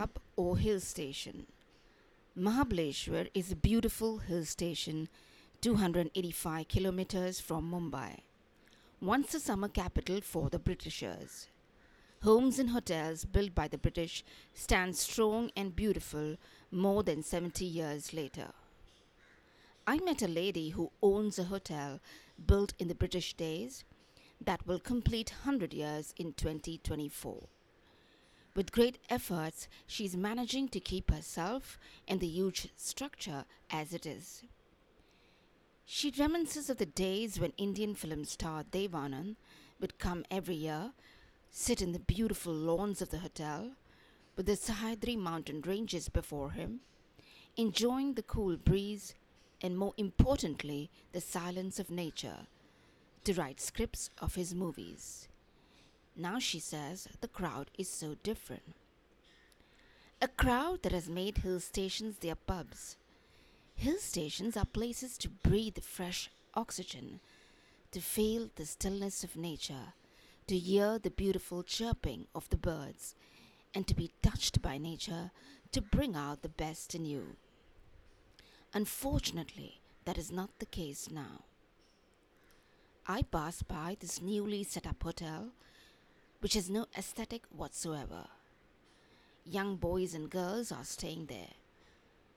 pub or hill station. Mahabaleshwar is a beautiful hill station 285 kilometers from Mumbai. Once a summer capital for the Britishers. Homes and hotels built by the British stand strong and beautiful more than 70 years later. I met a lady who owns a hotel built in the British days that will complete 100 years in 2024. With great efforts, she's managing to keep herself and the huge structure as it is. She reminisces of the days when Indian film star Dev Anand would come every year, sit in the beautiful lawns of the hotel, with the Sahyadri mountain ranges before him, enjoying the cool breeze and, more importantly, the silence of nature, to write scripts of his movies. Now she says the crowd is so different. A crowd that has made hill stations their pubs. Hill stations are places to breathe fresh oxygen, to feel the stillness of nature, to hear the beautiful chirping of the birds, and to be touched by nature to bring out the best in you. Unfortunately, that is not the case now. I pass by this newly set up hotel which has no aesthetic whatsoever. Young boys and girls are staying there.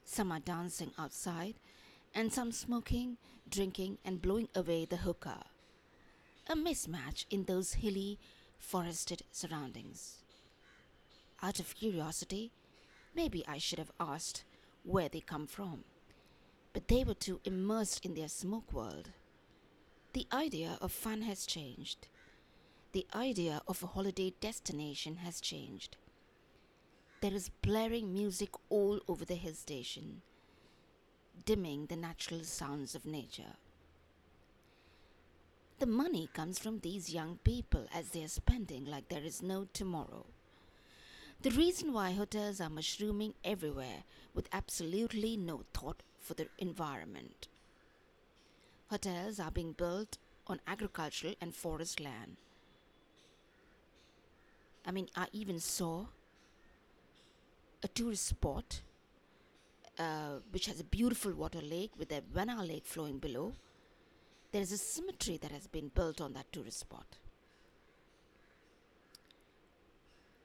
Some are dancing outside, and some smoking, drinking, and blowing away the hookah. A mismatch in those hilly, forested surroundings. Out of curiosity, maybe I should have asked where they come from, but they were too immersed in their smoke world. The idea of fun has changed the idea of a holiday destination has changed. There is blaring music all over the hill station, dimming the natural sounds of nature. The money comes from these young people as they are spending like there is no tomorrow. The reason why hotels are mushrooming everywhere with absolutely no thought for the environment. Hotels are being built on agricultural and forest land I mean, I even saw a tourist spot uh, which has a beautiful water lake with a Venna lake flowing below. There is a cemetery that has been built on that tourist spot.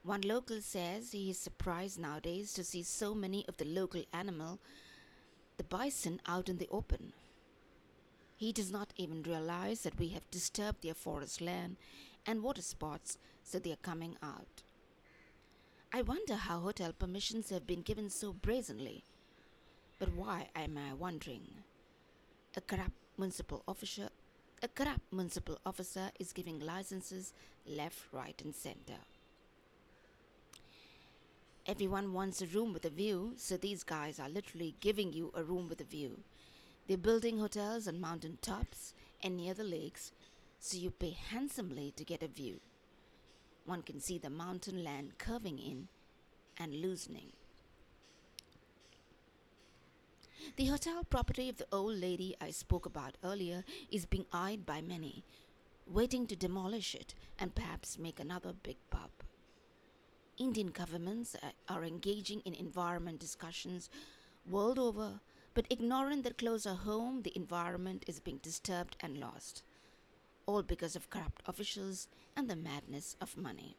One local says he is surprised nowadays to see so many of the local animal, the bison, out in the open. He does not even realize that we have disturbed their forest land and water spots, so they are coming out. I wonder how hotel permissions have been given so brazenly. But why am I wondering? A corrupt municipal officer a corrupt municipal officer is giving licenses left, right, and center. Everyone wants a room with a view, so these guys are literally giving you a room with a view. They're building hotels on mountain tops and near the lakes so you pay handsomely to get a view. One can see the mountain land curving in and loosening. The hotel property of the old lady I spoke about earlier is being eyed by many, waiting to demolish it and perhaps make another big pub. Indian governments are engaging in environment discussions world over, but ignorant that closer home the environment is being disturbed and lost all because of corrupt officials and the madness of money.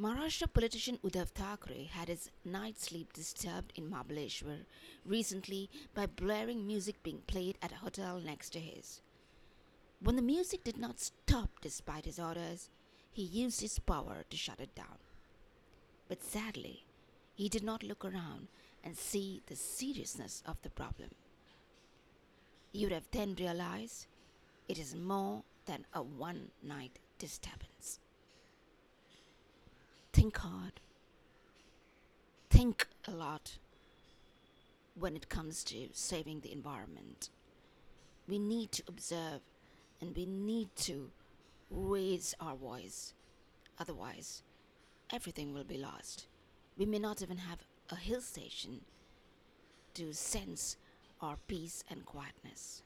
Maharashtra politician Uddhav Thackeray had his night sleep disturbed in Mahabaleshwar recently by blaring music being played at a hotel next to his. When the music did not stop despite his orders, he used his power to shut it down. But sadly, he did not look around and see the seriousness of the problem. He would have then realized it is more than a one night disturbance. Think hard. Think a lot when it comes to saving the environment. We need to observe and we need to raise our voice. Otherwise, everything will be lost. We may not even have a hill station to sense our peace and quietness.